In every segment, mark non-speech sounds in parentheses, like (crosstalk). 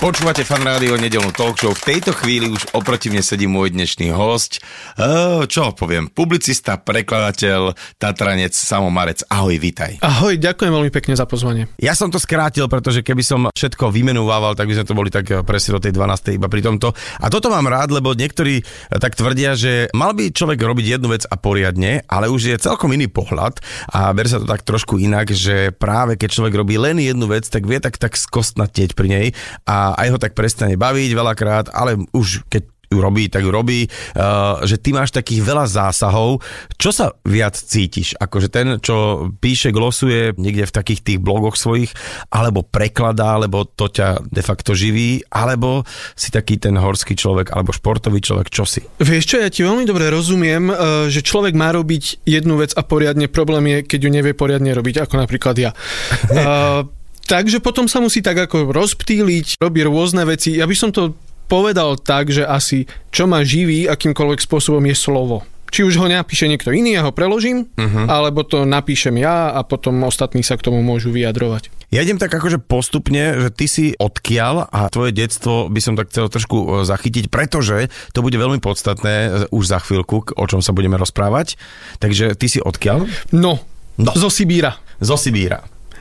Počúvate fan rádio nedelnú talk show. V tejto chvíli už oproti mne sedí môj dnešný host. Uh, čo poviem? Publicista, prekladateľ, Tatranec, Samo Marec. Ahoj, vitaj. Ahoj, ďakujem veľmi pekne za pozvanie. Ja som to skrátil, pretože keby som všetko vymenúval, tak by sme to boli tak eh, presne do tej 12. iba pri tomto. A toto mám rád, lebo niektorí eh, tak tvrdia, že mal by človek robiť jednu vec a poriadne, ale už je celkom iný pohľad a ber sa to tak trošku inak, že práve keď človek robí len jednu vec, tak vie tak, tak skostnatieť pri nej a aj ho tak prestane baviť veľakrát, ale už keď ju robí, tak ju robí, uh, že ty máš takých veľa zásahov. Čo sa viac cítiš? Akože ten, čo píše, glosuje niekde v takých tých blogoch svojich, alebo prekladá, alebo to ťa de facto živí, alebo si taký ten horský človek, alebo športový človek, čo si? Vieš čo, ja ti veľmi dobre rozumiem, eh, že človek má robiť jednu vec a poriadne. Problém je, keď ju nevie poriadne robiť, ako napríklad ja. (laughs) Eh, Takže potom sa musí tak ako rozptýliť, robí rôzne veci. Ja by som to povedal tak, že asi čo ma živí akýmkoľvek spôsobom je slovo. Či už ho napíše niekto iný, ja ho preložím, uh-huh. alebo to napíšem ja a potom ostatní sa k tomu môžu vyjadrovať. Ja idem tak akože postupne, že ty si odkiaľ a tvoje detstvo by som tak chcel trošku e, zachytiť, pretože to bude veľmi podstatné e, už za chvíľku, o čom sa budeme rozprávať. Takže ty si odkiaľ? No, No. zo Sibíra. Zo Sibíra.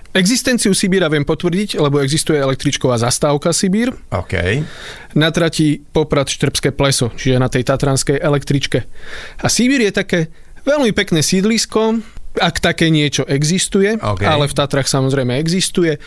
Existenciu Sibíra viem potvrdiť, lebo existuje električková zastávka Sibír OK. na trati Poprad Štrbské pleso, čiže na tej tatranskej električke. A Sibír je také veľmi pekné sídlisko, ak také niečo existuje, OK. ale v Tatrach samozrejme existuje. E,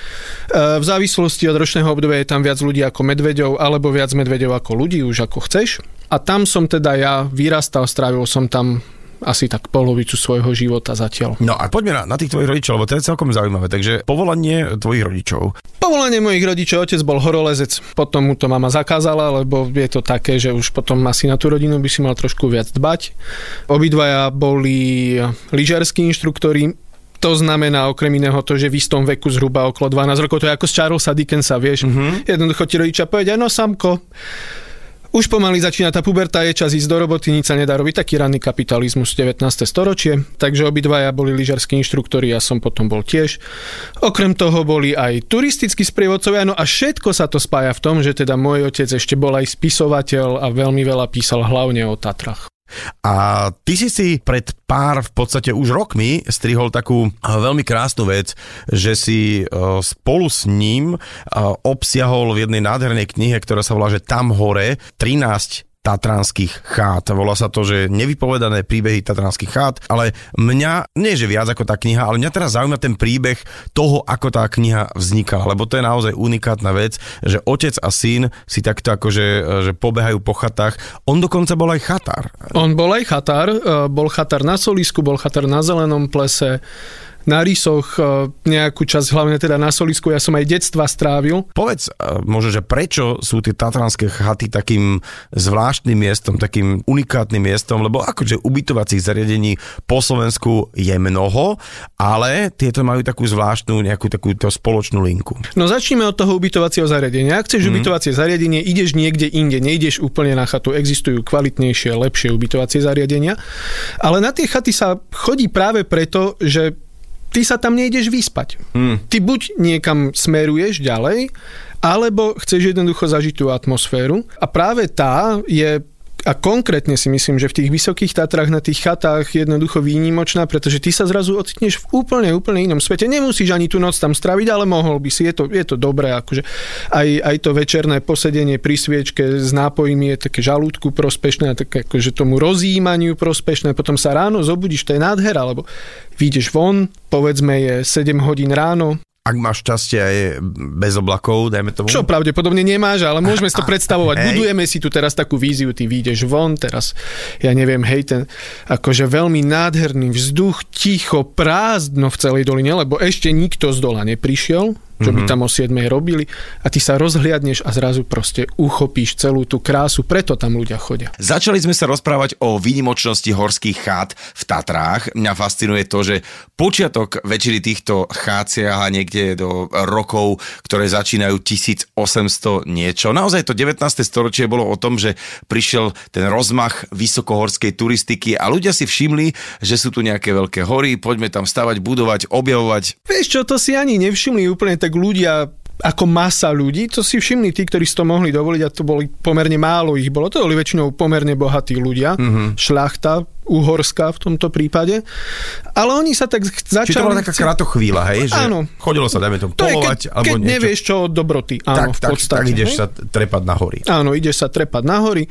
V závislosti od ročného obdobia je tam viac ľudí ako medveďov, alebo viac medveďov ako ľudí, už ako chceš. A tam som teda ja vyrastal, strávil som tam asi tak polovicu svojho života zatiaľ. No a poďme na, na tých tvojich rodičov, lebo to je celkom zaujímavé. Takže povolanie tvojich rodičov. Povolanie mojich rodičov, otec bol horolezec, potom mu to mama zakázala, lebo je to také, že už potom asi na tú rodinu by si mal trošku viac dbať. Obidvaja boli lyžiarskí inštruktori, to znamená okrem iného to, že v istom veku zhruba okolo 12 rokov, to je ako z Charlesa Dickensa, vieš. Mm-hmm. Jednoducho ti rodičia povedia, no samko, už pomaly začína tá puberta, je čas ísť do roboty, nič sa nedá robiť, taký ranný kapitalizmus 19. storočie, takže obidvaja boli lyžarskí inštruktori, ja som potom bol tiež. Okrem toho boli aj turistickí sprievodcovia, no a všetko sa to spája v tom, že teda môj otec ešte bol aj spisovateľ a veľmi veľa písal hlavne o Tatrach. A ty si si pred pár v podstate už rokmi strihol takú eh, veľmi krásnu vec, že si eh, spolu s ním eh, obsiahol v jednej nádhernej knihe, ktorá sa volá, že Tam hore 13 tatranských chát. Volá sa to, že nevypovedané príbehy tatranských chát, ale mňa, nie že viac ako tá kniha, ale mňa teraz zaujíma ten príbeh toho, ako tá kniha vznikala, lebo to je naozaj unikátna vec, že otec a syn si takto akože že pobehajú po chatách. On dokonca bol aj chatár. On bol aj chatár, e, bol chatár na Solisku, bol chatár na Zelenom plese, na Rysoch e, nejakú časť, hlavne teda na Solisku, ja som aj detstva strávil. Povedz eh, možno, že prečo sú tie tatranské chaty takým zvláštnym miestom, takým unikátnym miestom, lebo akože ubytovacích zariadení po Slovensku je mnoho, ale tieto majú takú zvláštnu nejakú takúto spoločnú linku. No začneme od toho ubytovacieho zariadenia. Ak chceš mm. ubytovacie zariadenie, ideš niekde inde, nejdeš úplne na chatu. Existujú kvalitnejšie, lepšie ubytovacie zariadenia. Ale na tie chaty sa chodí práve preto, že ty sa tam nejdeš vyspať. Mm. Ty buď niekam smeruješ ďalej, alebo chceš jednoducho zažiť tú atmosféru. A práve tá je a konkrétne si myslím, že v tých vysokých Tatrách na tých chatách je jednoducho výnimočná, pretože ty sa zrazu ocitneš v úplne, úplne inom svete. Nemusíš ani tú noc tam straviť, ale mohol by si. Je to, je to dobré. Akože aj, aj to večerné posedenie pri sviečke s nápojmi je také žalúdku prospešné a také akože tomu rozjímaniu prospešné. Potom sa ráno zobudíš, to je nádhera, lebo vyjdeš von, povedzme je 7 hodín ráno, Ak máš šťastie aj bez oblakov, dajme tomu. Čo pravdepodobne nemáš, ale môžeme si to (laughs) predstavovať. hej. Budujeme si tu teraz takú víziu, ty vyjdeš von, teraz, ja neviem, hej, ten akože veľmi nádherný vzduch, ticho, prázdno v celej doline, lebo ešte nikto z dola neprišiel. Čo by tam o 7 robili a ty sa rozhliadneš a zrazu proste uchopíš celú tú krásu, preto tam ľudia chodia. Začali sme sa rozprávať o výnimočnosti horských chát v Tatrách. Mňa fascinuje to, že počiatok väčšiny týchto chát siaha niekde do rokov, ktoré začínajú 1800 niečo. Naozaj to 19. storočie bolo o tom, že prišiel ten rozmach vysokohorskej turistiky a ľudia si všimli, že sú tu nejaké veľké hory, poďme tam stavať, budovať, objavovať. Vieš čo, to si ani nevšimli úplne tak ľudia ako masa ľudí, to si všimli tí, ktorí si to mohli dovoliť a to boli pomerne málo ich bolo. To boli väčšinou pomerne bohatí ľudia, mm-hmm. šľachta, uhorská v tomto prípade. Ale oni sa tak začali... Čiže to bola taká chvíľa, hej? Že áno. Chodilo sa, dajme tomu, polovať, keď, alebo keď niečo. nevieš čo od dobroty. Áno, tak, v podstate, tak, tak ideš hej? sa trepať na hory. Áno, ideš sa trepať na hory.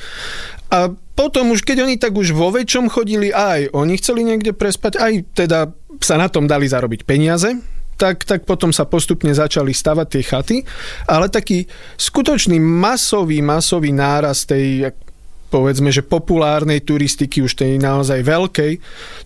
A potom už, keď oni tak už vo väčšom chodili, aj oni chceli niekde prespať, aj teda sa na tom dali zarobiť peniaze, tak, tak potom sa postupne začali stavať tie chaty, ale taký skutočný masový, masový náraz tej povedzme, že populárnej turistiky, už tej naozaj veľkej.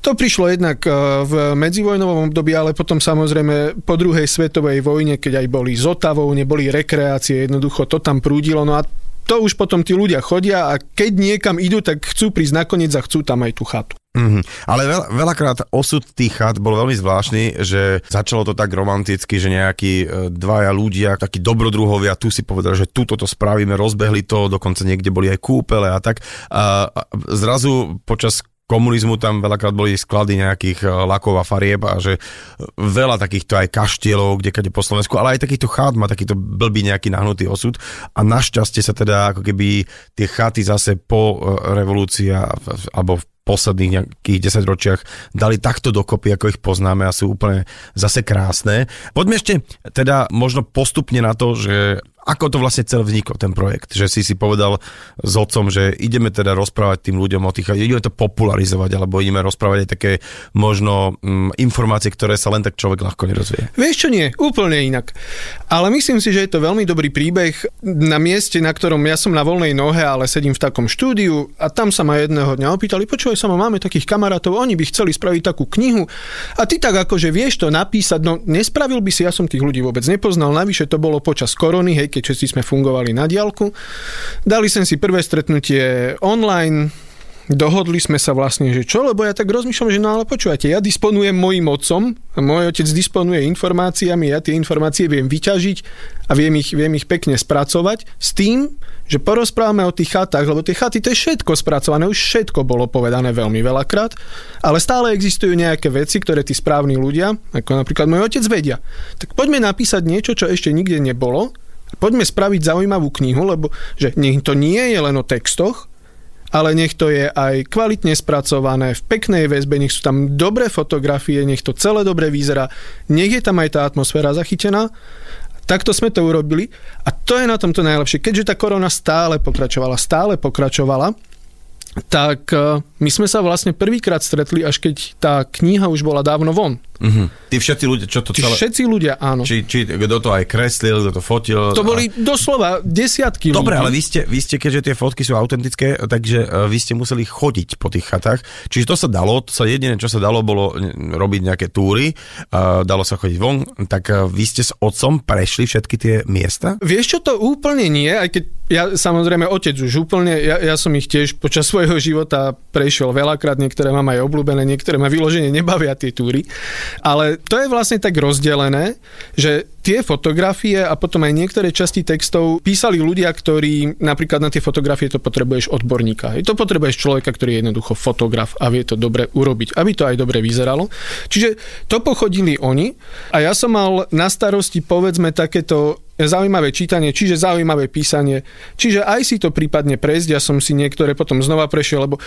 To prišlo jednak e, v medzivojnovom období, ale potom samozrejme po druhej svetovej vojne, keď aj boli z Otavou, neboli rekreácie, jednoducho to tam prúdilo. No a to už potom tí ľudia chodia a keď niekam idú, tak chcú prísť nakoniec a chcú tam aj tú chatu. Mm-hmm. Ale veľ, veľakrát osud tých chat bol veľmi zvláštny, že začalo to tak romanticky, že nejakí e, dvaja ľudia, takí dobrodruhovia, tu si povedali, že tuto to spravíme, rozbehli to, dokonca niekde boli aj kúpele a tak. A zrazu počas komunizmu tam veľakrát boli sklady nejakých e, lakov a farieb a že veľa takýchto aj kaštielov, kde kade po Slovensku, ale aj takýchto chát má takýto blbý nejaký nahnutý osud a našťastie sa teda ako keby tie chaty zase po e, revolúcii alebo v posledných nejakých 10 ročiach dali takto dokopy, ako ich poznáme a sú úplne zase krásne. Poďme ešte teda možno postupne na to, že ako to vlastne celé vzniklo, ten projekt? Že si si povedal s otcom, že ideme teda rozprávať tým ľuďom o tých, ideme to popularizovať, alebo ideme rozprávať aj také možno mm, informácie, ktoré sa len tak človek ľahko nerozvie. Vieš čo nie, úplne inak. Ale myslím si, že je to veľmi dobrý príbeh na mieste, na ktorom ja som na voľnej nohe, ale sedím v takom štúdiu a tam sa ma jedného dňa opýtali, počúvaj sa, máme takých kamarátov, oni by chceli spraviť takú knihu a ty tak akože vieš to napísať, no nespravil by si, ja som tých ľudí vôbec nepoznal, navyše to bolo počas korony, hej, keď všetci sme fungovali na diálku. Dali sme si prvé stretnutie online, dohodli sme sa vlastne, že čo, lebo ja tak rozmýšľam, že no ale počúvate, ja disponujem mojim otcom, môj otec disponuje informáciami, ja tie informácie viem vyťažiť a viem ich, viem ich pekne spracovať s tým, že porozprávame o tých chatách, lebo tie chaty to je všetko spracované, už všetko bolo povedané veľmi veľakrát, ale stále existujú nejaké veci, ktoré tí správni ľudia, ako napríklad môj otec vedia. Tak poďme napísať niečo, čo ešte nikde nebolo, Poďme spraviť zaujímavú knihu, lebo že nech to nie je len o textoch, ale nech to je aj kvalitne spracované, v peknej väzbe, nech sú tam dobré fotografie, nech to celé dobre vyzerá, nech je tam aj tá atmosféra zachytená. Takto sme to urobili a to je na tomto najlepšie. Keďže tá korona stále pokračovala, stále pokračovala, tak eh, my sme sa vlastne prvýkrát stretli, až keď tá kniha už bola dávno von. Uh-huh. Tí všetci ľudia, čo to Tí celé... všetci ľudia, áno. Či, či kto to aj kreslil, kto to fotil. To boli a... doslova desiatky Dobre, ľudí. ale vy ste, vy ste, keďže tie fotky sú autentické, takže uh, vy ste museli chodiť po tých chatách. Čiže to sa dalo, to sa jediné, čo sa dalo, bolo robiť nejaké túry, uh, dalo sa chodiť von, tak uh, vy ste s otcom prešli všetky tie miesta? Vieš čo, to úplne nie, aj keď ja samozrejme otec už úplne, ja, ja som ich tiež počas svojho života prešiel veľakrát, niektoré mám aj obľúbené, niektoré ma vyložene nebavia tie túry. Ale to je vlastne tak rozdelené, že tie fotografie a potom aj niektoré časti textov písali ľudia, ktorí napríklad na tie fotografie to potrebuješ odborníka. To potrebuješ človeka, ktorý je jednoducho fotograf a vie to dobre urobiť, aby to aj dobre vyzeralo. Čiže to pochodili oni a ja som mal na starosti povedzme takéto zaujímavé čítanie, čiže zaujímavé písanie, čiže aj si to prípadne prejsť, ja som si niektoré potom znova prešiel, lebo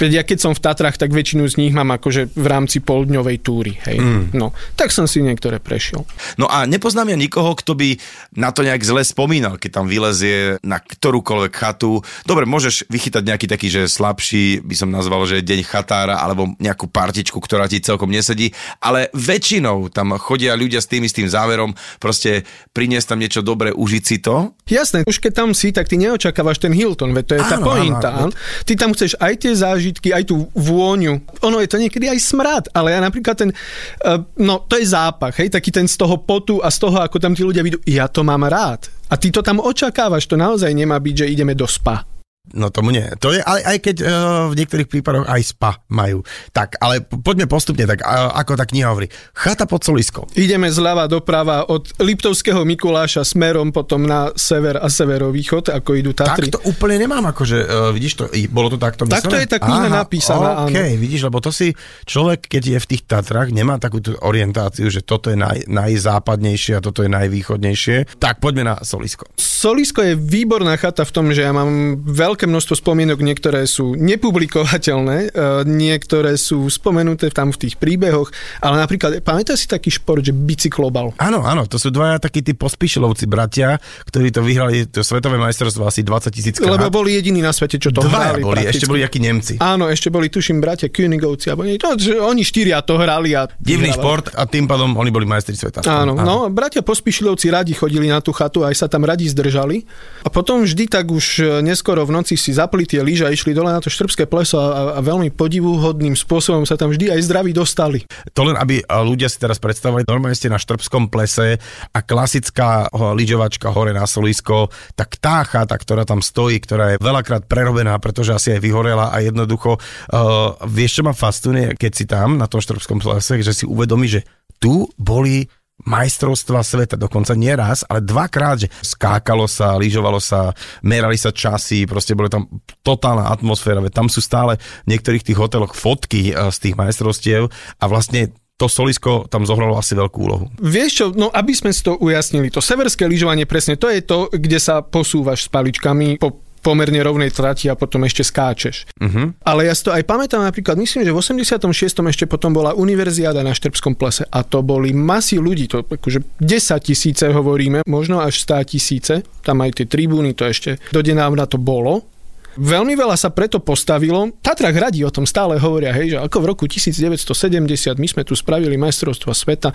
Veď ja keď som v Tatrách, tak väčšinu z nich mám akože v rámci poldňovej túry. Hej. Mm. No, tak som si niektoré prešiel. No a nepoznám ja nikoho, kto by na to nejak zle spomínal, keď tam vylezie na ktorúkoľvek chatu. Dobre, môžeš vychytať nejaký taký, že slabší, by som nazval, že deň chatára, alebo nejakú partičku, ktorá ti celkom nesedí, ale väčšinou tam chodia ľudia s tým istým záverom, proste priniesť tam niečo dobré, užiť si to. Jasné, už keď tam si, tak ty neočakávaš ten Hilton, veď to je áno, tá pointa. Áno, áno. Ty tam chceš aj tie zážiť zážitky, aj tú vôňu. Ono je to niekedy aj smrad, ale ja napríklad ten, uh, no to je zápach, hej, taký ten z toho potu a z toho, ako tam tí ľudia vidú, ja to mám rád. A ty to tam očakávaš, to naozaj nemá byť, že ideme do spa. No tomu nie. To je, ale aj keď uh, v niektorých prípadoch aj spa majú. Tak, ale poďme postupne, tak uh, ako tá kniha hovorí. Chata pod soliskou. Ideme zľava doprava od Liptovského Mikuláša smerom potom na sever a severovýchod, ako idú Tatry. Tak to úplne nemám, akože, uh, vidíš to, bolo to takto myslené? Takto je tá kniha Aha, napísaná, OK, áno. vidíš, lebo to si človek, keď je v tých Tatrách, nemá takú orientáciu, že toto je naj, najzápadnejšie a toto je najvýchodnejšie. Tak poďme na Solisko. Solisko je výborná chata v tom, že ja mám veľ veľké množstvo spomienok, niektoré sú nepublikovateľné, e, niektoré sú spomenuté tam v tých príbehoch, ale napríklad, pamätáš si taký šport, že bicyklobal? Áno, áno, to sú dvaja takí tí pospíšilovci bratia, ktorí to vyhrali, to svetové majstrovstvo asi 20 tisíc krát. Lebo boli jediní na svete, čo to Dvaja hrali. boli, ešte boli akí Nemci. Áno, ešte boli, tuším, bratia Königovci, alebo nie, to, že oni štyria to hrali. A Divný hrali. šport a tým pádom oni boli majstri sveta. Áno, áno, no, bratia pospíšilovci radi chodili na tú chatu, aj sa tam radi zdržali. A potom vždy tak už neskoro v noci si zapli tie lyže a išli dole na to štrbské pleso a, a veľmi podivuhodným spôsobom sa tam vždy aj zdraví dostali. To len, aby ľudia si teraz predstavili, normálne ste na štrbskom plese a klasická lyžovačka hore na solisko, tak tá chata, ktorá tam stojí, ktorá je veľakrát prerobená, pretože asi aj vyhorela a jednoducho, uh, vieš čo ma fascinuje, keď si tam na tom štrbskom plese, že si uvedomí, že tu boli majstrovstva sveta, dokonca nie raz, ale dvakrát, že skákalo sa, lyžovalo sa, merali sa časy, proste boli tam totálna atmosféra, veď tam sú stále v niektorých tých hoteloch fotky eh, z tých majstrovstiev a vlastne to solisko tam zohralo asi veľkú úlohu. Vieš čo, no aby sme si to ujasnili, to severské lyžovanie presne, to je to, kde sa posúvaš s paličkami po pomerne rovnej trati a potom ešte skáčeš. Uh-huh. Ale ja si to aj pamätám napríklad, myslím, že v 86. ešte potom bola univerziáda na Štrbskom plese a to boli masy ľudí, to akože 10 tisíce hovoríme, možno až 100 tisíce, tam aj tie tribúny, to ešte dodedávna to bolo. Veľmi veľa sa preto postavilo. Tatrach radí o tom stále hovoria, hej, že ako v roku 1970 my sme tu spravili majstrovstvo sveta,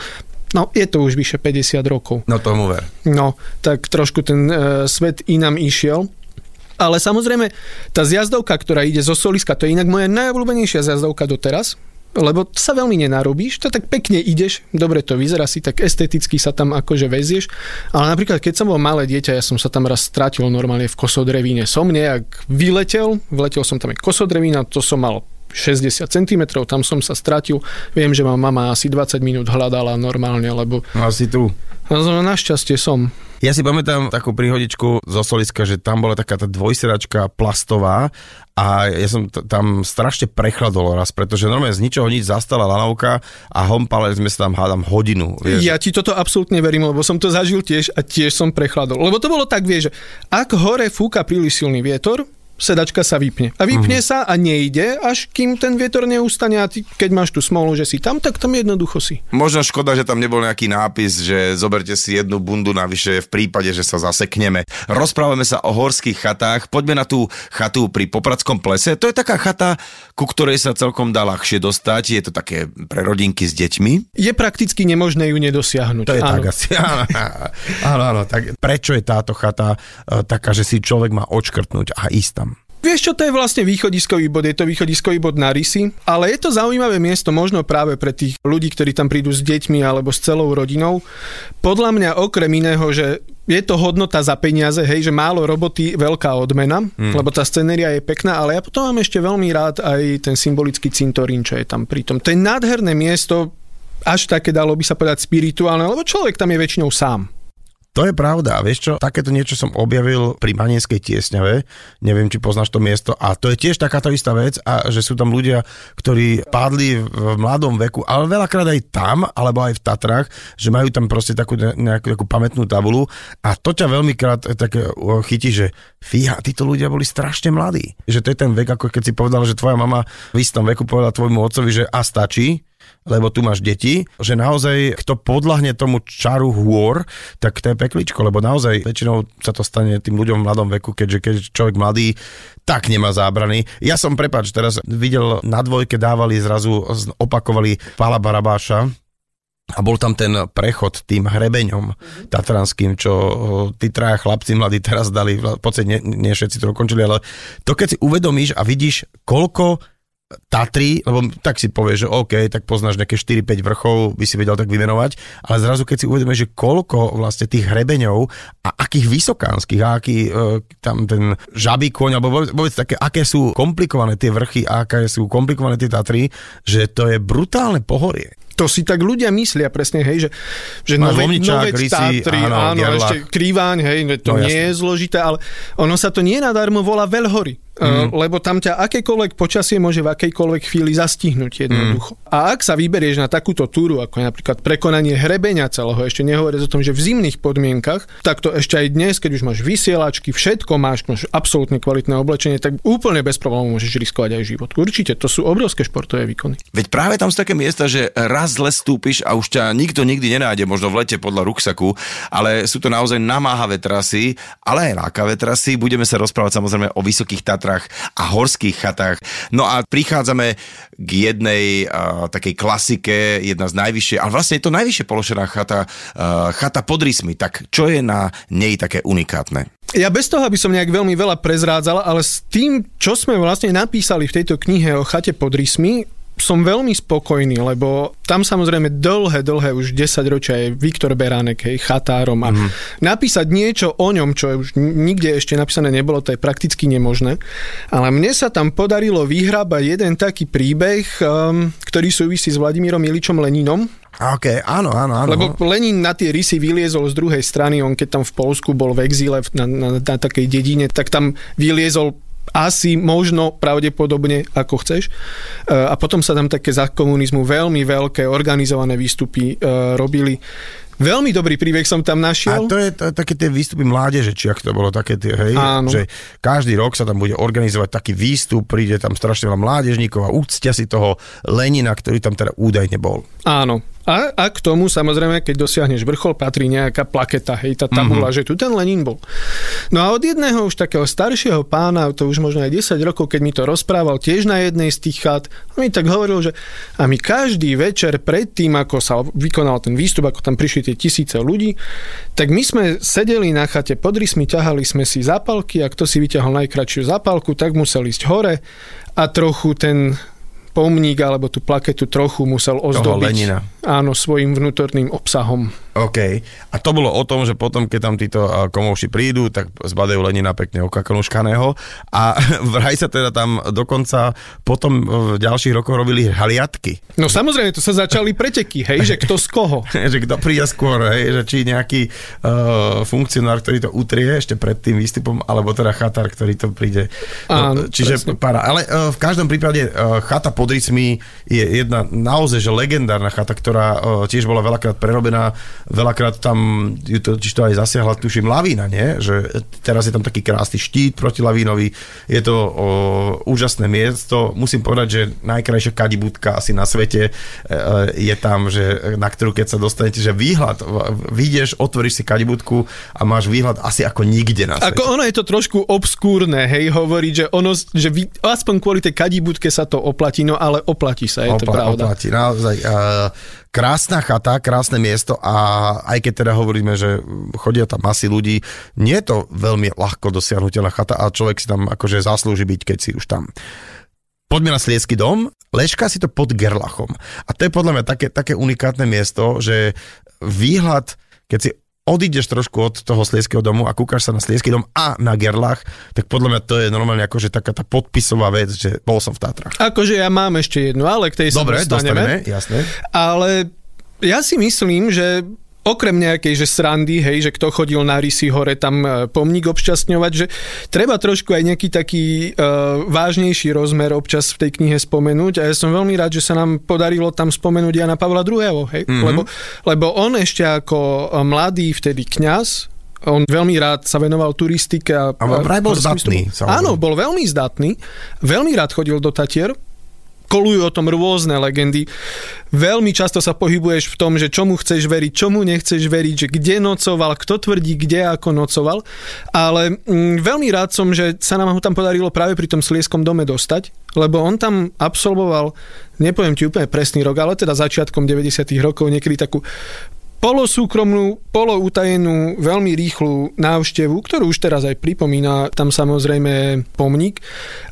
No, je to už vyše 50 rokov. No tomu ver. No, tak trošku ten e, svet inam išiel. Ale samozrejme, tá zjazdovka, ktorá ide zo Soliska, to je inak moja najobľúbenejšia zjazdovka doteraz, lebo sa veľmi nenarobíš, to tak pekne ideš, dobre to vyzerá si, tak esteticky sa tam akože vezieš, ale napríklad keď som bol malé dieťa, ja som sa tam raz stratil normálne v kosodrevíne, som nejak vyletel, vletel som tam aj kosodrevína, to som mal 60 cm, tam som sa stratil. Viem, že ma mama asi 20 minút hľadala normálne, lebo... No, asi tu. No, našťastie som. Ja si pamätám takú príhodičku zo Soliska, že tam bola taká tá dvojseračka plastová a ja som t- tam strašne prechladol raz, pretože normálne z ničoho nič zastala lanovka a hompale sme sa tam hádam hodinu. Vieš. Ja ti toto absolútne verím, lebo som to zažil tiež a tiež som prechladol. Lebo to bolo tak, vieš, ak hore fúka príliš silný vietor, sedačka sa vypne. A vypne uh-huh. sa a nejde, až kým ten vietor neustane a ty, keď máš tú smolu, že si tam, tak tam jednoducho si. Možno škoda, že tam nebol nejaký nápis, že zoberte si jednu bundu navyše v prípade, že sa zasekneme. Rozprávame sa o horských chatách. Poďme na tú chatu pri Popradskom plese. To je taká chata, ku ktorej sa celkom dá ľahšie dostať. Je to také pre rodinky s deťmi. Je prakticky nemožné ju nedosiahnuť. To je áno. tak asi. Áno, áno, tak prečo je táto chata uh, taká, že si človek má odškrtnúť a ísť tam? Vieš čo, to je vlastne východiskový bod, je to východiskový bod na rysy, ale je to zaujímavé miesto možno práve pre tých ľudí, ktorí tam prídu s deťmi alebo s celou rodinou. Podľa mňa okrem iného, že je to hodnota za peniaze, hej, že málo roboty, veľká odmena, hmm. lebo tá scenéria je pekná, ale ja potom mám ešte veľmi rád aj ten symbolický cintorín, čo je tam pritom. To je nádherné miesto, až také dalo by sa povedať spirituálne, lebo človek tam je väčšinou sám. To je pravda. Vieš čo, takéto niečo som objavil pri Manienskej tiesňave. Neviem, či poznáš to miesto. A to je tiež takáto istá vec, a že sú tam ľudia, ktorí padli v mladom veku, ale veľakrát aj tam, alebo aj v Tatrách, že majú tam proste takú nejakú, takú pamätnú tabulu. A to ťa veľmi krát tak chytí, že fíha, títo ľudia boli strašne mladí. Že to je ten vek, ako keď si povedal, že tvoja mama v istom veku povedala tvojmu otcovi, že a stačí, lebo tu máš deti, že naozaj, kto podľahne tomu čaru hôr, tak to je pekličko, lebo naozaj väčšinou sa to stane tým ľuďom v mladom veku, keďže keď človek mladý, tak nemá zábrany. Ja som, prepač, teraz videl na dvojke dávali zrazu, opakovali Pala Barabáša, a bol tam ten prechod tým hrebeňom mm-hmm. tatranským, čo tí traja chlapci mladí teraz dali, v podstate nie, nie všetci to dokončili, ale to keď si uvedomíš a vidíš, koľko Tatry, lebo tak si povieš, že OK, tak poznáš nejaké 4-5 vrchov, by si vedel tak vymenovať, ale zrazu keď si uvedomíš, že koľko vlastne tých hrebeňov a akých vysokánskych, a aký e, tam ten žabý koň, alebo vôbec, vôbec také, aké sú komplikované tie vrchy a aké sú komplikované tie Tatry, že to je brutálne pohorie. To si tak ľudia myslia presne, hej, že, že Máš nové, Lomničák, nové Rysy, Tatry, áno, áno, Gerlach. ešte Krýváň, hej, to No, nie jasné. je zložité, ale ono sa to nie nadarmo volá Veľhory. Mm. Lebo tam ťa akékoľvek počasie môže v akejkoľvek chvíli zastihnúť jednoducho. Mm. A ak sa vyberieš na takúto túru, ako je napríklad prekonanie hrebenia celého, ešte nehovoriac o tom, že v zimných podmienkach, tak to ešte aj dnes, keď už máš vysielačky, všetko máš, máš absolútne kvalitné oblečenie, tak úplne bez problémov môžeš riskovať aj život. Určite, to sú obrovské športové výkony. Veď práve tam sú také miesta, že raz zle stúpiš a už ťa nikto nikdy nenájde, možno v lete podľa ruksaku, ale sú to naozaj namáhavé trasy, ale aj lákavé trasy. Budeme sa rozprávať samozrejme o vysokých Tatrách a horských chatách. No a prichádzame k jednej uh, takej klasike, jedna z najvyššie, ale vlastne je to najvyššie položená chata, uh, chata pod rysmi. Tak čo je na nej také unikátne? Ja bez toho, aby som nejak veľmi veľa prezrádzal, ale s tým, čo sme vlastne napísali v tejto knihe o chate pod rysmi, som veľmi spokojný, lebo tam samozrejme dlhé, dlhé už 10 ročia je Viktor Beránek, hej, chatárom a mm. napísať niečo o ňom, čo už nikde ešte napísané nebolo, to je prakticky nemožné. Ale mne sa tam podarilo vyhrábať jeden taký príbeh, um, ktorý súvisí s Vladimírom Iličom Leninom, OK, áno, áno, áno. lebo Lenin na tie rysy vyliezol z druhej strany, on keď tam v Polsku bol v exíle na, na, na takej dedine, tak tam vyliezol asi, možno, pravdepodobne, ako chceš. E, A potom sa tam také za komunizmu veľmi veľké organizované výstupy e, robili. Veľmi dobrý príbeh som tam A našiel. to je to, také tie výstupy mládeže, či ak to bolo také tie, hej, Áno. že každý rok sa tam bude organizovať taký výstup, príde tam strašne veľa mládežníkov a úctia si toho Lenina, ktorý tam teda údajne bol. Áno. A, a k tomu samozrejme, keď dosiahneš vrchol, patrí nejaká plaketa, hej, tá tabula, mm-hmm. že tu ten Lenin bol. No a od jedného už takého staršieho pána, to už možno aj 10 rokov, keď mi to rozprával tiež na jednej z tých chat, on mi tak hovoril, že a my každý večer pred tým, ako sa vykonal ten výstup, ako tam prišli tie tisíce ľudí, tak my sme sedeli na chate pod rysmi, ťahali sme si zápalky a kto si vyťahol najkračšiu zápalku, tak musel ísť hore a trochu ten pomník alebo tú plaketu trochu musel ozdobiť Lenina. áno, svojim vnútorným obsahom. OK. A to bolo o tom, že potom, keď tam títo a, komouši prídu, tak zbadajú Lenina pekne okakonuškaného a (laughs) vraj sa teda tam dokonca potom v ďalších rokoch robili haliatky. No samozrejme, to sa začali preteky, hej, že kto z koho. (laughs) že kto príde skôr, hej, že či nejaký uh, funkcionár, ktorý to utrie ešte pred tým výstupom, alebo teda chatár, ktorý to príde. Áno, čiže presne. para. Ale uh, v každom prípade uh, chata pod Rysmi je jedna naozaj že legendárna chata, ktorá uh, tiež bola veľakrát prerobená, veľakrát tam ju to, to aj zasiahla, tuším, lavína, nie? Že teraz je tam taký krásny štít proti lavínovi, je to uh, úžasné miesto, musím povedať, že najkrajšia kadibúdka asi na svete uh, je tam, že na ktorú keď sa dostanete, že výhľad, vyjdeš, otvoríš si kadibúdku a máš výhľad asi ako nikde na svete. Ako ono je to trošku obskúrne, hej, hovoriť, že ono, že vy, aspoň kvôli tej kadibúdke sa to oplatí, no ale oplatí sa, je to Opla- pravda. Oplatí, naozaj. Uh, krásna chata, krásne miesto a aj keď teda hovoríme, že chodia tam masy ľudí, nie je to veľmi ľahko dosiahnutelná chata a človek si tam akože zaslúži byť, keď si už tam. Poďme na Sliesky dom, leška si to pod Gerlachom. A to je podľa mňa také, také unikátne miesto, že výhľad, keď si odídeš trošku od toho Slieského domu a kúkaš sa na Slieský dom a na Gerlach, tak podľa mňa to je normálne akože taká tá podpisová vec, že bol som v Tatrach. Akože ja mám ešte jednu, ale k tej sa Dobre, dostaneme. dostaneme, jasné. Ale ja si myslím, že okrem nejakej, že srandy, hej, že kto chodil na rysy hore tam e, pomník obšťastňovať, že treba trošku aj nejaký taký uh, vážnejší rozmer občas v tej knihe spomenúť a ja som veľmi rád, že sa nám podarilo tam spomenúť Jana Pavla II, hej, mm-hmm. lebo, lebo on ešte ako e, mladý vtedy kňaz on veľmi rád sa venoval turistike. A, A vraj bol zdatný, samozrejme. Áno, bol veľmi zdatný. Veľmi rád chodil do Tatier. Kolujú o tom rôzne legendy. Veľmi často sa pohybuješ v tom, že čomu chceš veriť, čomu nechceš veriť, že kde nocoval, kto tvrdí, kde ako nocoval. Ale mm, veľmi rád som, že sa nám ho tam podarilo práve pri tom Slieskom dome dostať, lebo on tam absolvoval, nepoviem ti úplne presný rok, ale teda začiatkom 90. rokov niekedy takú polosúkromnú, poloutajenú, veľmi rýchlu návštevu, ktorú už teraz aj pripomína tam samozrejme pomník,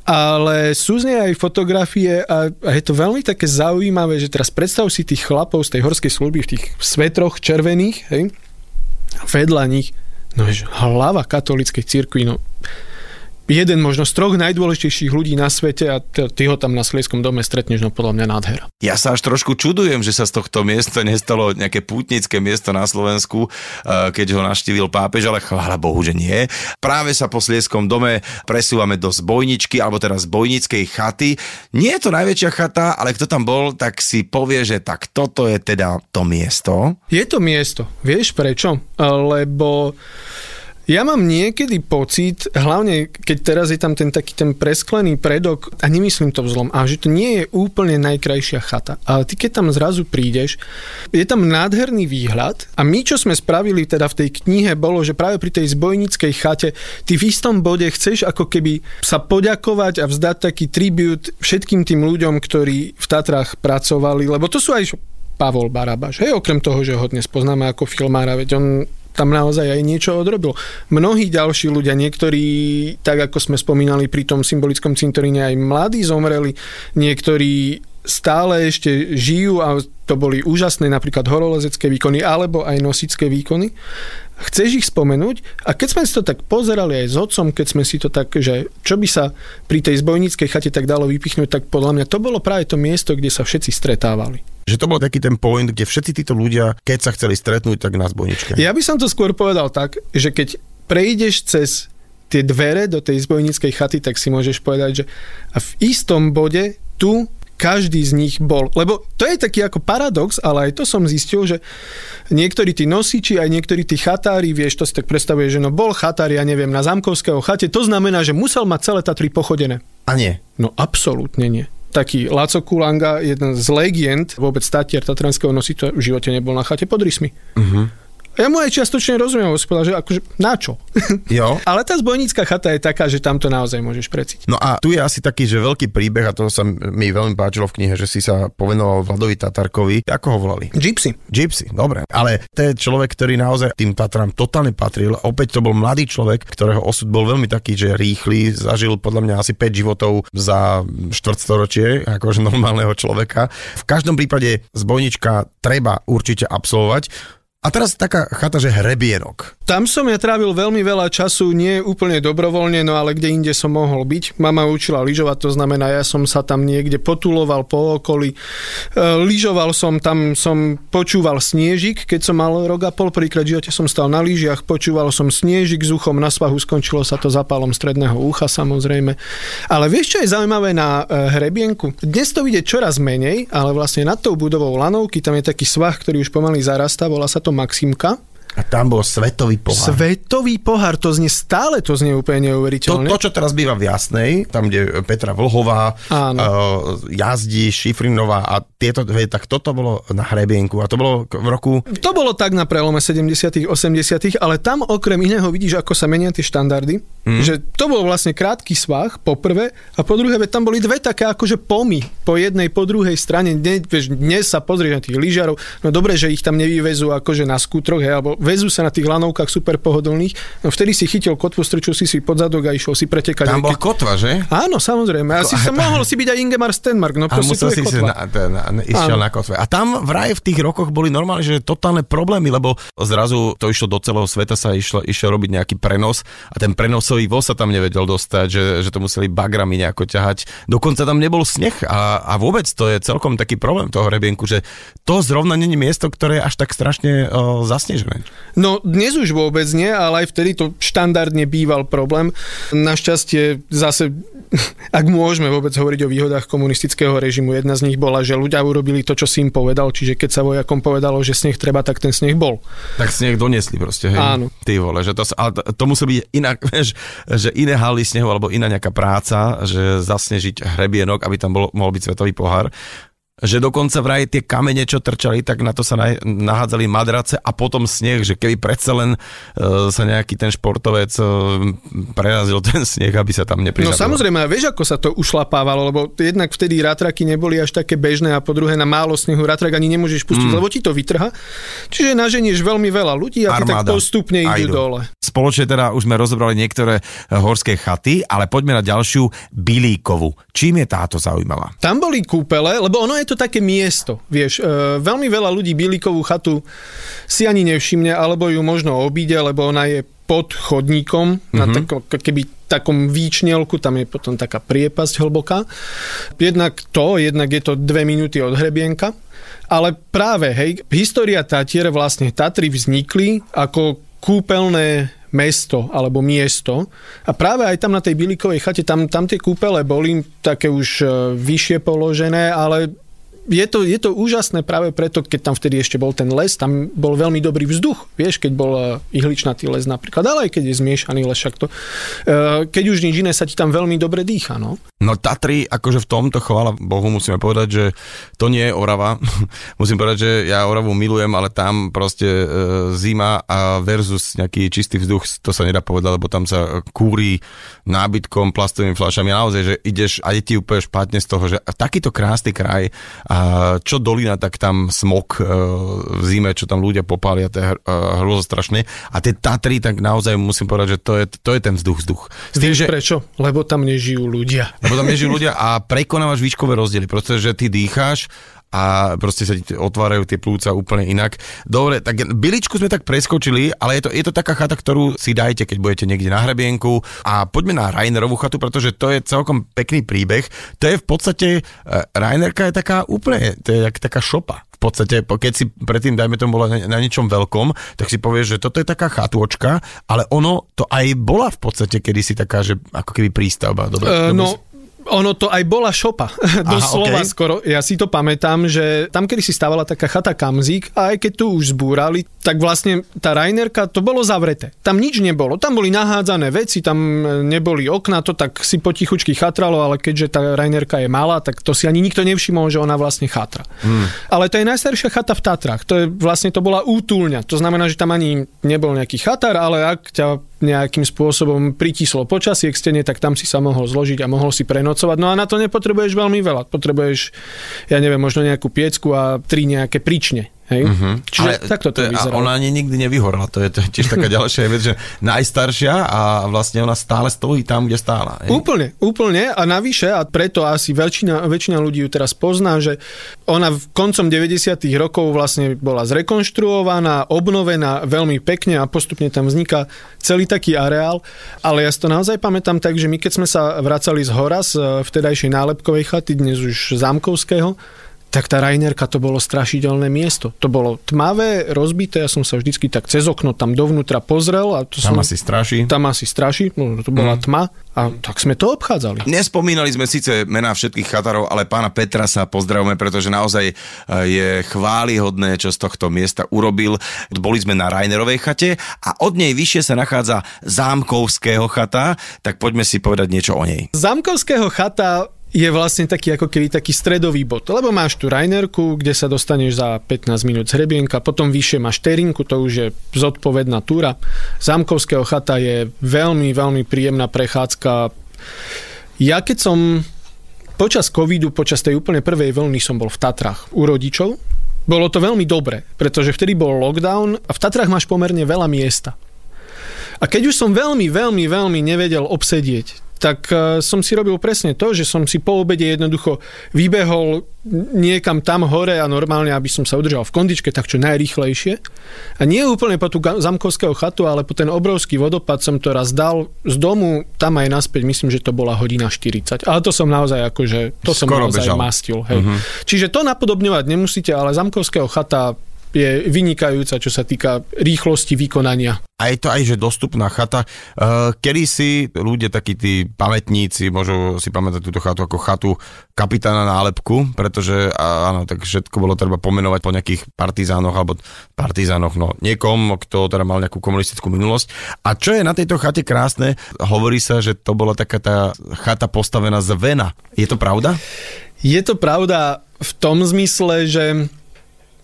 ale sú z nej aj fotografie a, a je to veľmi také zaujímavé, že teraz predstav si tých chlapov z tej horskej služby v tých svetroch červených, hej, vedľa nich, no hlava katolíckej cirkvi, no jeden možno z troch najdôležitejších ľudí na svete a ty ho tam na Slieskom dome stretneš, no podľa mňa nádhera. Ja sa až trošku čudujem, že sa z tohto miesta nestalo nejaké pútnické miesto na Slovensku, eh, keď ho naštívil pápež, ale chvála Bohu, že nie. Práve sa po Slieskom dome presúvame do zbojničky, alebo teraz zbojnickej chaty. Nie je to najväčšia chata, ale kto tam bol, tak si povie, že tak toto je teda to miesto. Je to miesto. Vieš prečo? Lebo ja mám niekedy pocit, hlavne keď teraz je tam ten taký ten presklený predok, a nemyslím to vzlom, a že to nie je úplne najkrajšia chata, ale ty keď tam zrazu prídeš, je tam nádherný výhľad a my, čo sme spravili teda v tej knihe, bolo, že práve pri tej zbojnickej chate ty v istom bode chceš ako keby sa poďakovať a vzdať taký tribut všetkým tým ľuďom, ktorí v Tatrách pracovali, lebo to sú aj Pavol Barabaš, hej, okrem toho, že ho dnes poznáme ako filmára, veď on tam naozaj aj niečo odrobil. Mnohí ďalší ľudia, niektorí, tak ako sme spomínali pri tom symbolickom cintoríne, aj mladí zomreli, niektorí stále ešte žijú a to boli úžasné napríklad horolezecké výkony alebo aj nosické výkony. Chceš ich spomenúť? A keď sme si to tak pozerali aj s otcom, keď sme si to tak, že čo by sa pri tej zbojníckej chate tak dalo vypichnúť, tak podľa mňa to bolo práve to miesto, kde sa všetci stretávali. Že to bol taký ten point, kde všetci títo ľudia, keď sa chceli stretnúť, tak na zbojničke. Ja by som to skôr povedal tak, že keď prejdeš cez tie dvere do tej zbojníckej chaty, tak si môžeš povedať, že a v istom bode tu každý z nich bol. Lebo to je taký ako paradox, ale aj to som zistil, že niektorí tí nosiči, aj niektorí tí chatári, vieš, to si tak predstavuje, že no bol chatár, ja neviem, na Zamkovského chate, to znamená, že musel mať celé Tatry pochodené. A nie. No absolútne nie taký Laco Kulanga, jeden z legend, vôbec statier tatranského nositeľa, v živote nebol na chate pod rysmi. Uh-huh. Ja mu aj čiastočne rozumiem, lebo povedal, že akože na čo? Jo. (laughs) Ale tá zbojnícka chata je taká, že tam to naozaj môžeš preciť. No a tu je asi taký, že veľký príbeh, a to sa mi veľmi páčilo v knihe, že si sa povenoval Vladovi Tatarkovi. Ako ho volali? Gypsy. Gypsy, dobre. Ale to je človek, ktorý naozaj tým Tatram totálne patril. Opäť to bol mladý človek, ktorého osud bol veľmi taký, že rýchly, zažil podľa mňa asi 5 životov za štvrtstoročie, akože normálneho človeka. V každom prípade zbojnička treba určite absolvovať. A teraz taká chata, že hrebienok. Tam som ja trávil veľmi veľa času, nie úplne dobrovoľne, no ale kde inde som mohol byť. Mama učila lyžovať, to znamená, ja som sa tam niekde potuloval po okolí. E, lyžoval som, tam som počúval sniežik, keď som mal rok a pol, v živote som stal na lyžiach, počúval som sniežik s uchom na svahu, skončilo sa to zapálom stredného ucha samozrejme. Ale vieš, čo je zaujímavé na e, hrebienku? Dnes to vidieť čoraz menej, ale vlastne nad tou budovou lanovky, tam je taký svah, ktorý už pomaly zarastá, volá sa to Maksimka. A tam bol svetový pohár. Svetový pohár, to znie stále, to znie úplne neuveriteľne. To, to čo teraz býva v Jasnej, tam, kde Petra Vlhová uh, jazdí, Šifrinová a tieto dve, tak toto bolo na hrebienku a to bolo v roku... To bolo tak na prelome 70 80 ale tam okrem iného vidíš, ako sa menia tie štandardy. Mm. Že to bol vlastne krátky svah, po prvé, a po druhé, tam boli dve také akože pomy, po jednej, po druhej strane. Dnes, dnes sa pozrieš na tých lyžiarov, no dobre, že ich tam nevyvezú akože na skútroch, hej, alebo vezú sa na tých lanovkách super pohodlných. No vtedy si chytil kotvu, strčil si si pod zadok a išiel si pretekať. Tam bol kotva, že? Áno, samozrejme. A si sa (laughs) mohol si byť aj Ingemar Stenmark. No, a musel si si na, na, na, išiel na kotve. A tam vraj v tých rokoch boli normálne, že totálne problémy, lebo zrazu to išlo do celého sveta, sa išlo, išiel robiť nejaký prenos a ten prenosový voz sa tam nevedel dostať, že, že to museli bagrami nejako ťahať. Dokonca tam nebol sneh a, a vôbec to je celkom taký problém toho hrebienku, že to zrovna není miesto, ktoré je až tak strašne uh, zasnežené. No dnes už vôbec nie, ale aj vtedy to štandardne býval problém. Našťastie zase, (laughs) ak môžeme vôbec hovoriť o výhodách komunistického režimu, jedna z nich bola, že ľudia urobili to, čo si im povedal, čiže keď sa vojakom povedalo, že sneh treba, tak ten sneh bol. Tak sneh doniesli proste, hej. Áno. Ty vole, že to, ale to musí byť inak, (laughs) vieš, že iné haly snehu alebo iná nejaká práca, že zasnežiť hrebienok, aby tam bol, mohol byť svetový pohár Že dokonca vraj tie kamene, čo trčali, tak na to sa nahádzali madrace a potom sneh, že keby predsa len uh, sa nejaký ten športovec uh, prerazil ten sneh, aby sa tam neprižadil. No samozrejme, a vieš, ako sa to ušlapávalo, lebo jednak vtedy ratraky neboli až také bežné a po druhé na málo snehu ratrak ani nemôžeš pustiť, mm. lebo ti to vytrha. Čiže naženieš veľmi veľa ľudí a ty tak postupne idú, idú dole. Spoločne teda už sme rozobrali niektoré horské chaty, ale poďme na ďalšiu Bilíkovu. Čím je táto zaujímavá? Tam boli kúpele, lebo ono je je to také miesto, vieš. E, veľmi veľa ľudí Bílikovú chatu si ani nevšimne, alebo ju možno obíde, lebo ona je pod chodníkom, mm-hmm. na mhm. tako, keby takom výčnelku, tam je potom taká priepasť hlboká. Jednak to, jednak je to dve minúty od hrebienka, ale práve, hej, história Tatier, vlastne Tatry vznikli ako kúpeľné mesto alebo miesto. A práve aj tam na tej Bilikovej chate, tam, tam tie kúpele boli také už e, vyššie položené, ale je to, je to úžasné práve preto, keď tam vtedy ešte bol ten les, tam bol veľmi dobrý vzduch, vieš, keď bol eh, ihličnatý les napríklad, ale aj keď je zmiešaný les, však to, eh, keď už nič iné sa ti tam veľmi dobre dýcha, no. No Tatry, akože v tomto, chvála Bohu, musíme povedať, že to nie je Orava. (laughs) Musím povedať, že ja Oravu milujem, ale tam proste e, zima a versus nejaký čistý vzduch, to sa nedá povedať, lebo tam sa kúri nábytkom, plastovými fľašami. Naozaj, že ideš a je ti úplne špatne z toho, že takýto krásny kraj a a čo dolina, tak tam smog e, v zime, čo tam ľudia popália, to je hrozo strašné. A tie Tatry, tak naozaj musím povedať, že to je, to je ten vzduch, vzduch. S tým, že... prečo? Lebo tam nežijú ľudia. Lebo tam nežijú ľudia a prekonávaš výškové rozdiely, pretože ty dýcháš a proste sa ti otvárajú tie plúca úplne inak. Dobre, tak byličku sme tak preskočili, ale je to, je to taká chata, ktorú si dajte, keď budete niekde na hrebienku a poďme na Rainerovú chatu, pretože to je celkom pekný príbeh. To je v podstate, e, Rainerka je taká úplne, to je taká šopa v podstate, keď si predtým, dajme tomu, bola na, na niečom veľkom, tak si povieš, že toto je taká chatôčka, ale ono to aj bola v podstate kedysi taká, že ako keby prístavba. Dobre, uh, no, ono to aj bola šopa, doslova okay. skoro. Ja si to pamätám, že tam, kedy si stávala taká chata Kamzík, a aj keď tu už zbúrali, tak vlastne tá Rainerka, to bolo zavreté. Tam nič nebolo. Tam boli nahádzané veci, tam neboli okna, to tak si potichučky chatralo, ale keďže tá Rainerka je malá, tak to si ani nikto nevšimol, že ona vlastne chatra. Hmm. Ale to je najstaršia chata v Tatrách. To je vlastne to bola útulňa. To znamená, že tam ani nebol nejaký chatar, ale ak ťa nejakým spôsobom pritíslo počasie k stene, tak tam si sa mohol zložiť a mohol si prenocovať. No a na to nepotrebuješ veľmi veľa. Potrebuješ, ja neviem, možno nejakú piecku a tri nejaké príčne. Hej? Uh-huh. Čiže Ale takto to, to A ona ani nikdy nevyhorla, to je, to je tiež taká (laughs) ďalšia vec, že najstaršia a vlastne ona stále stojí tam, kde stála. Hej? Úplne, úplne a navyše, a preto asi väčšina, väčšina ľudí ju teraz pozná, že ona v koncom 90 rokov vlastne bola zrekonštruovaná, obnovená veľmi pekne a postupne tam vzniká celý taký areál, ale ja si to naozaj pamätám tak, že my keď sme sa vracali z hora z vtedajšej nálepkovej chaty, dnes už zámkovského, tak tá Rainerka to bolo strašidelné miesto. To bolo tmavé, rozbité, ja som sa vždycky tak cez okno tam dovnútra pozrel. A to tam som, asi straší. Tam asi straší, no, to bola mm. tma. A tak sme to obchádzali. Nespomínali sme síce mená všetkých chatarov, ale pána Petra sa pozdravujeme, pretože naozaj e, je chválihodné, čo z tohto miesta urobil. Boli sme na Rainerovej chate a od nej vyššie sa nachádza Zámkovského chata, tak poďme si povedať niečo o nej. Zámkovského chata je vlastne taký ako keby taký stredový bod, lebo máš tu Rainerku, kde sa dostaneš za 15 minút z hrebienka, potom vyššie máš Terinku, to už je zodpovedná túra. Zámkovského chata je veľmi, veľmi príjemná prechádzka. Ja keď som počas covidu, počas tej úplne prvej vlny som bol v Tatrach u rodičov, bolo to veľmi dobre, pretože vtedy bol lockdown a v Tatrach máš pomerne veľa miesta. A keď už som veľmi, veľmi, veľmi nevedel obsedieť tak e, som si robil presne to, že som si po obede jednoducho vybehol niekam tam hore a normálne, aby som sa udržal v kondičke, tak čo najrýchlejšie. A nie úplne po tú zamkovského chatu, ale po ten obrovský vodopad som to raz dal z domu, tam aj naspäť, myslím, že to bola hodina 40. Ale to som naozaj akože, to som Skoro naozaj bežal. mastil. Hej. Uh-huh. Čiže to napodobňovať nemusíte, ale zamkovského chata je vynikajúca, čo sa týka rýchlosti vykonania. A je to aj, že dostupná chata. Eh, kedy si ľudia, takí tí pamätníci, môžu si pamätať túto chatu ako chatu kapitána nálepku, pretože áno, tak všetko bolo treba pomenovať po nejakých partizánoch alebo partizánoch, no niekom, kto teda mal nejakú komunistickú minulosť. A čo je na tejto chate krásne, hovorí sa, že to bola taká tá chata postavená z vena. Je to pravda? Je to pravda v tom zmysle, že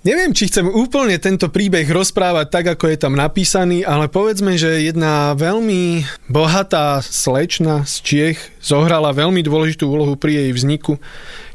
Neviem, či chcem úplne tento príbeh rozprávať tak, ako je tam napísaný, ale povedzme, že jedna veľmi bohatá slečna z Čiech zohrala veľmi dôležitú úlohu pri jej vzniku.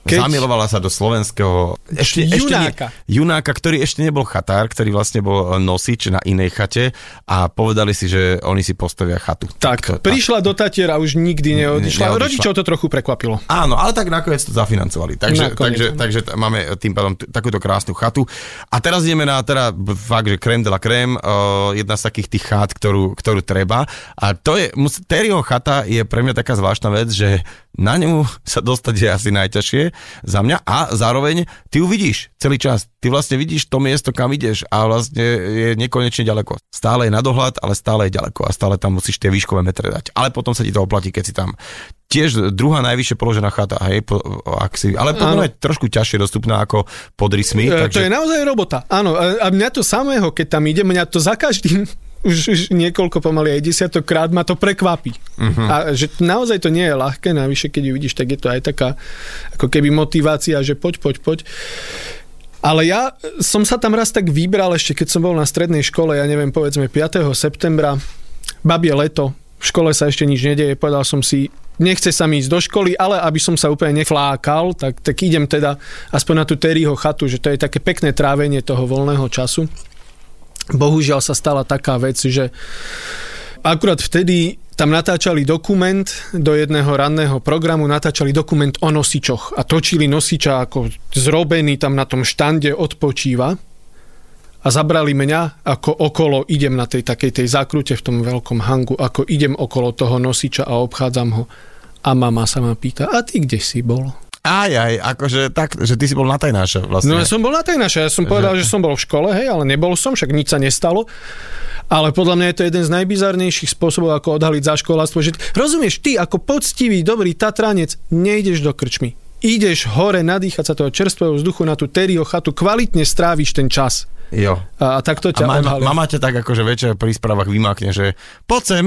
Keď... Zamilovala sa do slovenského ešte, junáka. Ešte ne, junáka, ktorý ešte nebol chatár, ktorý vlastne bol nosič na inej chate a povedali si, že oni si postavia chatu. Tak, to, prišla tak. do Tatier a už nikdy neodišla. neodišla. Rodičov to trochu prekvapilo. Áno, ale tak nakoniec to zafinancovali. Takže, takže, takže máme tým pádom takúto krásnu chatu. A teraz ideme na teda fakt, že krém de la krém, uh, jedna z takých tých chát, ktorú, ktorú treba. A to je, Terryho chata je pre mňa taká zvláštna vec, že na ňu sa dostať je asi najťažšie za mňa a zároveň ty ju vidíš celý čas. Ty vlastne vidíš to miesto, kam ideš a vlastne je nekonečne ďaleko. Stále je na dohľad, ale stále je ďaleko a stále tam musíš tie výškové metre dať. Ale potom sa ti to oplatí, keď si tam tiež druhá najvyššie položená chata, hej, po, ak si, ale potom je trošku ťažšie dostupná ako pod rysmi. E, takže... To je naozaj robota, áno. A mňa to samého, keď tam ide, mňa to za každým už, už niekoľko pomaly aj desiatokrát ma to prekvapí. Uh-huh. A že naozaj to nie je ľahké, navyše keď ju vidíš, tak je to aj taká ako keby motivácia, že poď, poď, poď. Ale ja som sa tam raz tak vybral ešte, keď som bol na strednej škole, ja neviem, povedzme 5. septembra, babie leto, v škole sa ešte nič nedeje, povedal som si, nechce sa mi ísť do školy, ale aby som sa úplne neflákal, tak, tak idem teda aspoň na tú Terryho chatu, že to je také pekné trávenie toho voľného času bohužiaľ sa stala taká vec, že akurát vtedy tam natáčali dokument do jedného ranného programu, natáčali dokument o nosičoch a točili nosiča ako zrobený tam na tom štande odpočíva a zabrali mňa, ako okolo idem na tej takej tej zákrute v tom veľkom hangu, ako idem okolo toho nosiča a obchádzam ho. A mama sa ma pýta, a ty kde si bol? Aj, aj, akože tak, že ty si bol na tajnáša vlastne. No ja som bol na tajnáša, ja som že... povedal, že som bol v škole, hej, ale nebol som, však nič sa nestalo. Ale podľa mňa je to jeden z najbizarnejších spôsobov, ako odhaliť za školáctvo, že rozumieš, ty ako poctivý, dobrý Tatranec nejdeš do krčmy. Ideš hore nadýchať sa toho čerstvého vzduchu na tú terio chatu, kvalitne stráviš ten čas. Jo. A, a tak to ťa a mama ťa tak akože večer pri správach vymákne, že poď sem,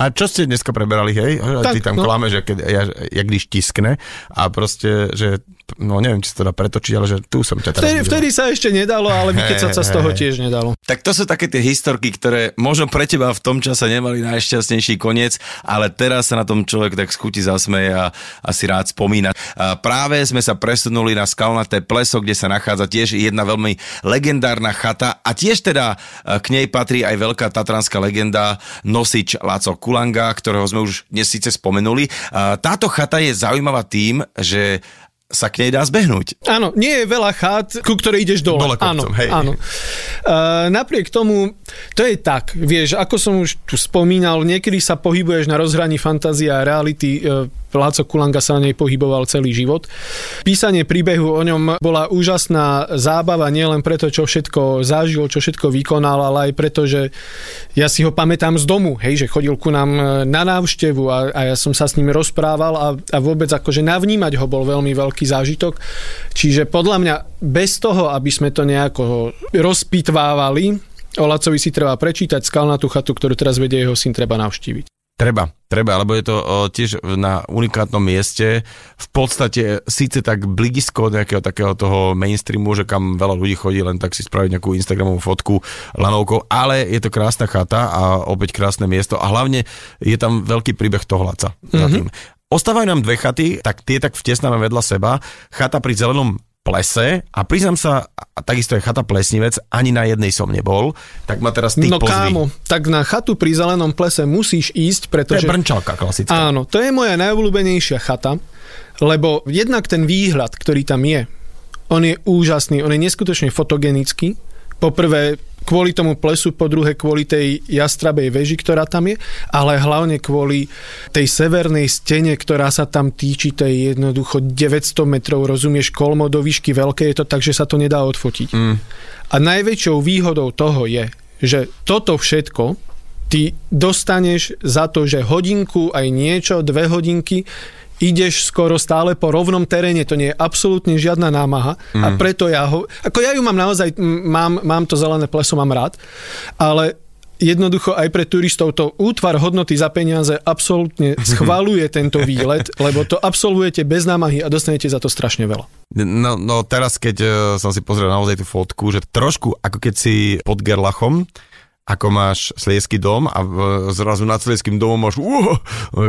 a čo ste dneska preberali, hej? Tak, Ty tam no. klame, že keď, ja, jak když tiskne a proste, že no neviem, či sa to dá pretočiť, ale že tu som ťa vtedy, vtedy sa ešte nedalo, ale vykecať sa z toho tiež nedalo. Tak to sú také tie historky, ktoré možno pre teba v tom čase nemali najšťastnejší koniec, ale teraz sa na tom človek tak skúti zasmeje a asi rád spomína. A práve sme sa presunuli na skalnaté pleso, kde sa nachádza tiež jedna veľmi legendárna chata a tiež teda e, k nej patrí aj veľká tatranská legenda nosič Laco Kulanga, ktorého sme už dnes síce spomenuli. A táto chata je zaujímavá tým, že sa k nej dá zbehnúť. Áno, nie je veľa chát, ku ktorej ideš dole. Dole kopcom, áno, hej. áno. Uh, napriek tomu, to je tak, vieš, ako som už tu spomínal, niekedy sa pohybuješ na rozhraní fantázie a reality. Uh, Láco Kulanga sa na nej pohyboval celý život. Písanie príbehu o ňom bola úžasná zábava nielen preto, čo všetko zažil, čo všetko vykonal, ale aj preto, že ja si ho pamätám z domu, hej, že chodil ku nám e, na návštevu a, a ja som sa s ním rozprával a, a vôbec akože navnímať ho bol veľmi veľký zážitok. Čiže podľa mňa bez toho, aby sme to nejako rozpitvávali, o Lacovi si treba prečítať skalnatú chatu, ktorú teraz vedie jeho syn, treba navštíviť. Treba, treba, lebo je to o, tiež na unikátnom mieste. V podstate síce tak blidisko nejakého takého toho mainstreamu, že kam veľa ľudí chodí len tak si spraviť nejakú Instagramovú fotku lanovkou, ale je to krásna chata a opäť krásne miesto a hlavne je tam veľký príbeh tohlaca. Mm-hmm. Ostávajú nám dve chaty, tak tie tak vtesnáme vedľa seba. Chata pri zelenom plese a priznám sa, a takisto je chata Plesnivec, ani na jednej som nebol, tak ma teraz ty No pozvi. kámo, tak na chatu pri zelenom plese musíš ísť, pretože... To je brnčalka klasická. Áno, to je moja najobľúbenejšia chata, lebo jednak ten výhľad, ktorý tam je, on je úžasný, on je neskutočne fotogenický, Poprvé kvôli tomu plesu, po druhé kvôli tej jastrabej veži, ktorá tam je, ale hlavne kvôli tej severnej stene, ktorá sa tam týči, to je jednoducho 900 metrov, rozumieš, kolmo do výšky veľké je to tak, že sa to nedá odfotiť. Mm. A najväčšou výhodou toho je, že toto všetko ty dostaneš za to, že hodinku aj niečo, dve hodinky ideš skoro stále po rovnom teréne, to nie je absolútne žiadna námaha mm. a preto ja ho, ako ja ju mám naozaj, mám, mám to zelené pleso, mám rád, ale jednoducho aj pre turistov to útvar hodnoty za peniaze absolútne (laughs) schvaluje tento výlet, lebo to absolvujete bez námahy a dostanete za to strašne veľa. No, no teraz, keď uh, som si pozrel naozaj tú fotku, že trošku ako keď si pod Gerlachom, ako máš Sliesky dom a zrazu nad Slieským domom máš uh,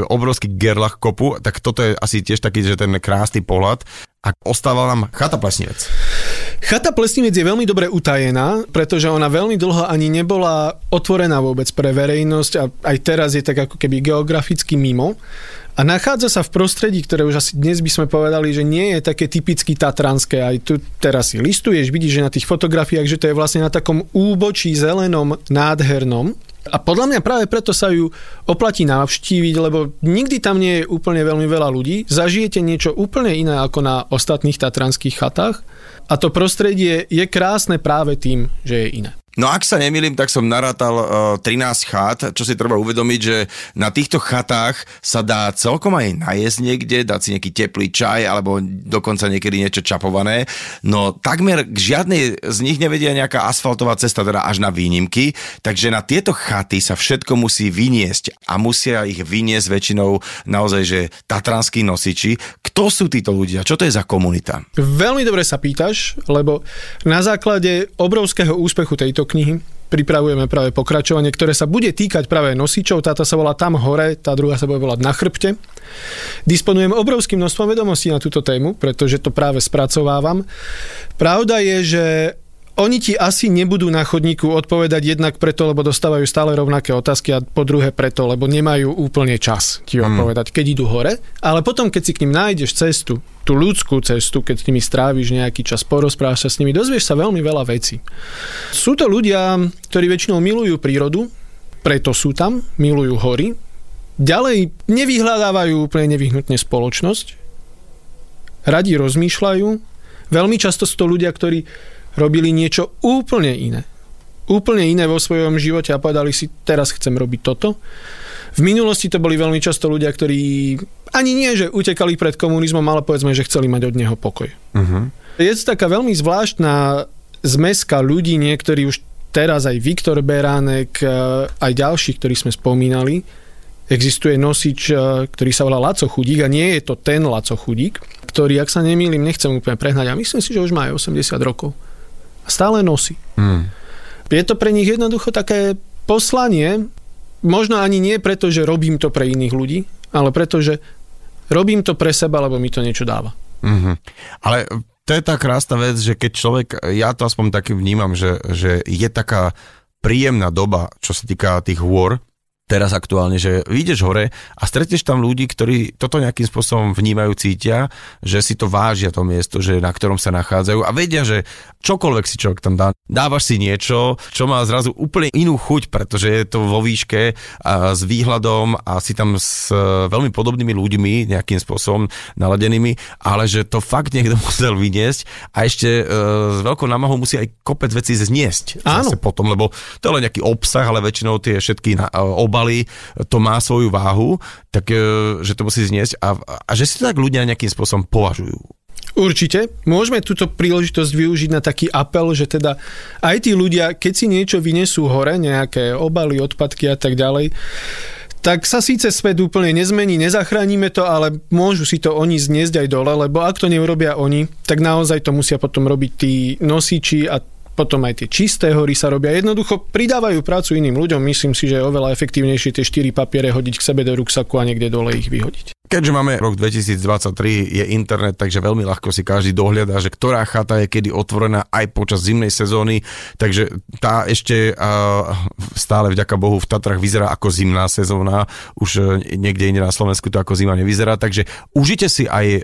obrovský gerlach kopu, tak toto je asi tiež taký, že ten krásny pohľad. A ostával nám chata Plesnivec. Chata Plesnivec je veľmi dobre utajená, pretože ona veľmi dlho ani nebola otvorená vôbec pre verejnosť a aj teraz je tak ako keby geograficky mimo. A nachádza sa v prostredí, ktoré už asi dnes by sme povedali, že nie je také typicky tatranské. Aj tu teraz si listuješ, vidíš, že na tých fotografiách, že to je vlastne na takom úbočí zelenom, nádhernom. A podľa mňa práve preto sa ju oplatí navštíviť, lebo nikdy tam nie je úplne veľmi veľa ľudí. Zažijete niečo úplne iné ako na ostatných tatranských chatách. A to prostredie je krásne práve tým, že je iné. No ak sa nemýlim, tak som narátal uh, 13 chat, čo si treba uvedomiť, že na týchto chatách sa dá celkom aj najesť niekde, dať si nejaký teplý čaj alebo dokonca niekedy niečo čapované. No takmer k žiadnej z nich nevedia nejaká asfaltová cesta, teda až na výnimky, takže na tieto chaty sa všetko musí vyniesť a musia ich vyniesť väčšinou naozaj, že tatranskí nosiči. Kto sú títo ľudia? Čo to je za komunita? Veľmi dobre sa pýtaš, lebo na základe obrovského úspechu tejto knihy pripravujeme práve pokračovanie, ktoré sa bude týkať práve nosičov. Táto sa volá Tam hore, tá druhá sa bude volať Na chrbte. Disponujem obrovským množstvom vedomostí na túto tému, pretože to práve spracovávam. Pravda je, že oni ti asi nebudú na chodníku odpovedať jednak preto, lebo dostávajú stále rovnaké otázky a po druhé preto, lebo nemajú úplne čas ti hmm. odpovedať, keď idú hore. Ale potom, keď si k ním nájdeš cestu, tú ľudskú cestu, keď s nimi stráviš nejaký čas, porozprávaš sa s nimi, dozvieš sa veľmi veľa vecí. Sú to ľudia, ktorí väčšinou milujú prírodu, preto sú tam, milujú hory, ďalej nevyhľadávajú úplne nevyhnutne spoločnosť, radi rozmýšľajú, veľmi často sú to ľudia, ktorí robili niečo úplne iné. Úplne iné vo svojom živote a povedali si, teraz chcem robiť toto. V minulosti to boli veľmi často ľudia, ktorí ani nie, že utekali pred komunizmom, ale povedzme, že chceli mať od neho pokoj. Uh-huh. Je to taká veľmi zvláštna zmeska ľudí, niektorí už teraz aj Viktor Beránek, e, aj ďalší, ktorí sme spomínali. Existuje nosič, e, ktorý sa volá Laco Chudík a nie je to ten Laco Chudík, ktorý, ak sa nemýlim, nechcem úplne prehnať a myslím si, že už má aj 80 rokov stále nosí. Hmm. Je to pre nich jednoducho také poslanie, možno ani nie preto, že robím to pre iných ľudí, ale preto, že robím to pre seba, lebo mi to niečo dáva. Mm-hmm. Ale to je tá krásna vec, že keď človek, ja to aspoň taký vnímam, že, že je taká príjemná doba, čo sa týka tých hôr, teraz aktuálne, že vyjdeš hore a stretneš tam ľudí, ktorí toto nejakým spôsobom vnímajú, cítia, že si to vážia to miesto, že na ktorom sa nachádzajú a vedia, že čokoľvek si človek tam dá, dávaš si niečo, čo má zrazu úplne inú chuť, pretože je to vo výške a s výhľadom a si tam s e, veľmi podobnými ľuďmi nejakým spôsobom naladenými, ale že to fakt niekto (laughs) musel vyniesť a ešte e, s veľkou námahou musí aj kopec vecí zniesť. Áno. Zase potom, lebo to je len nejaký obsah, ale väčšinou tie všetky na, e, obaly, to má svoju váhu, tak e, že to musí zniesť a, a že si to tak ľudia nejakým spôsobom považujú. Určite. Môžeme túto príležitosť využiť na taký apel, že teda aj tí ľudia, keď si niečo vynesú hore, nejaké obaly, odpadky a tak ďalej, tak sa síce svet úplne nezmení, nezachránime to, ale môžu si to oni zniesť aj dole, lebo ak to neurobia oni, tak naozaj to musia potom robiť tí nosiči a potom aj tie čisté hory sa robia. Jednoducho pridávajú prácu iným ľuďom. Myslím si, že je oveľa efektívnejšie tie 4 papiere hodiť k sebe do ruksaku a niekde dole ich vyhodiť. Keďže máme rok 2023, je internet, takže veľmi ľahko si každý dohľadá, že ktorá chata je kedy otvorená aj počas zimnej sezóny, takže tá ešte stále vďaka Bohu v Tatrach vyzerá ako zimná sezóna, už e, niekde inde na Slovensku to ako zima nevyzerá, takže užite si aj e,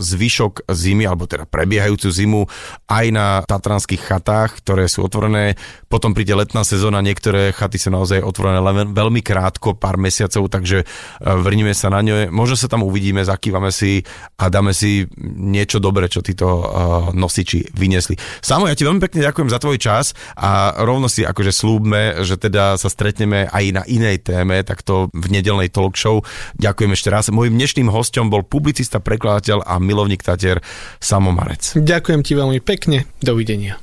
zvyšok zimy, alebo teda prebiehajúcu zimu aj na tatranských chatách, ktoré sú otvorené, potom príde letná sezóna, niektoré chaty sú naozaj otvorené len veľmi krátko, pár mesiacov, takže e, vrníme sa na ňo. Možno možno sa tam uvidíme, zakývame si a dáme si niečo dobré, čo títo uh, nosiči vyniesli. Samo, ja ti veľmi pekne ďakujem za tvoj čas a rovno si akože slúbme, že teda sa stretneme aj na inej téme, takto v nedelnej talk show. Ďakujem ešte raz. Mojím dnešným hostom bol publicista, prekladateľ a milovník Tatier Samo Marec. Ďakujem ti veľmi pekne. Dovidenia.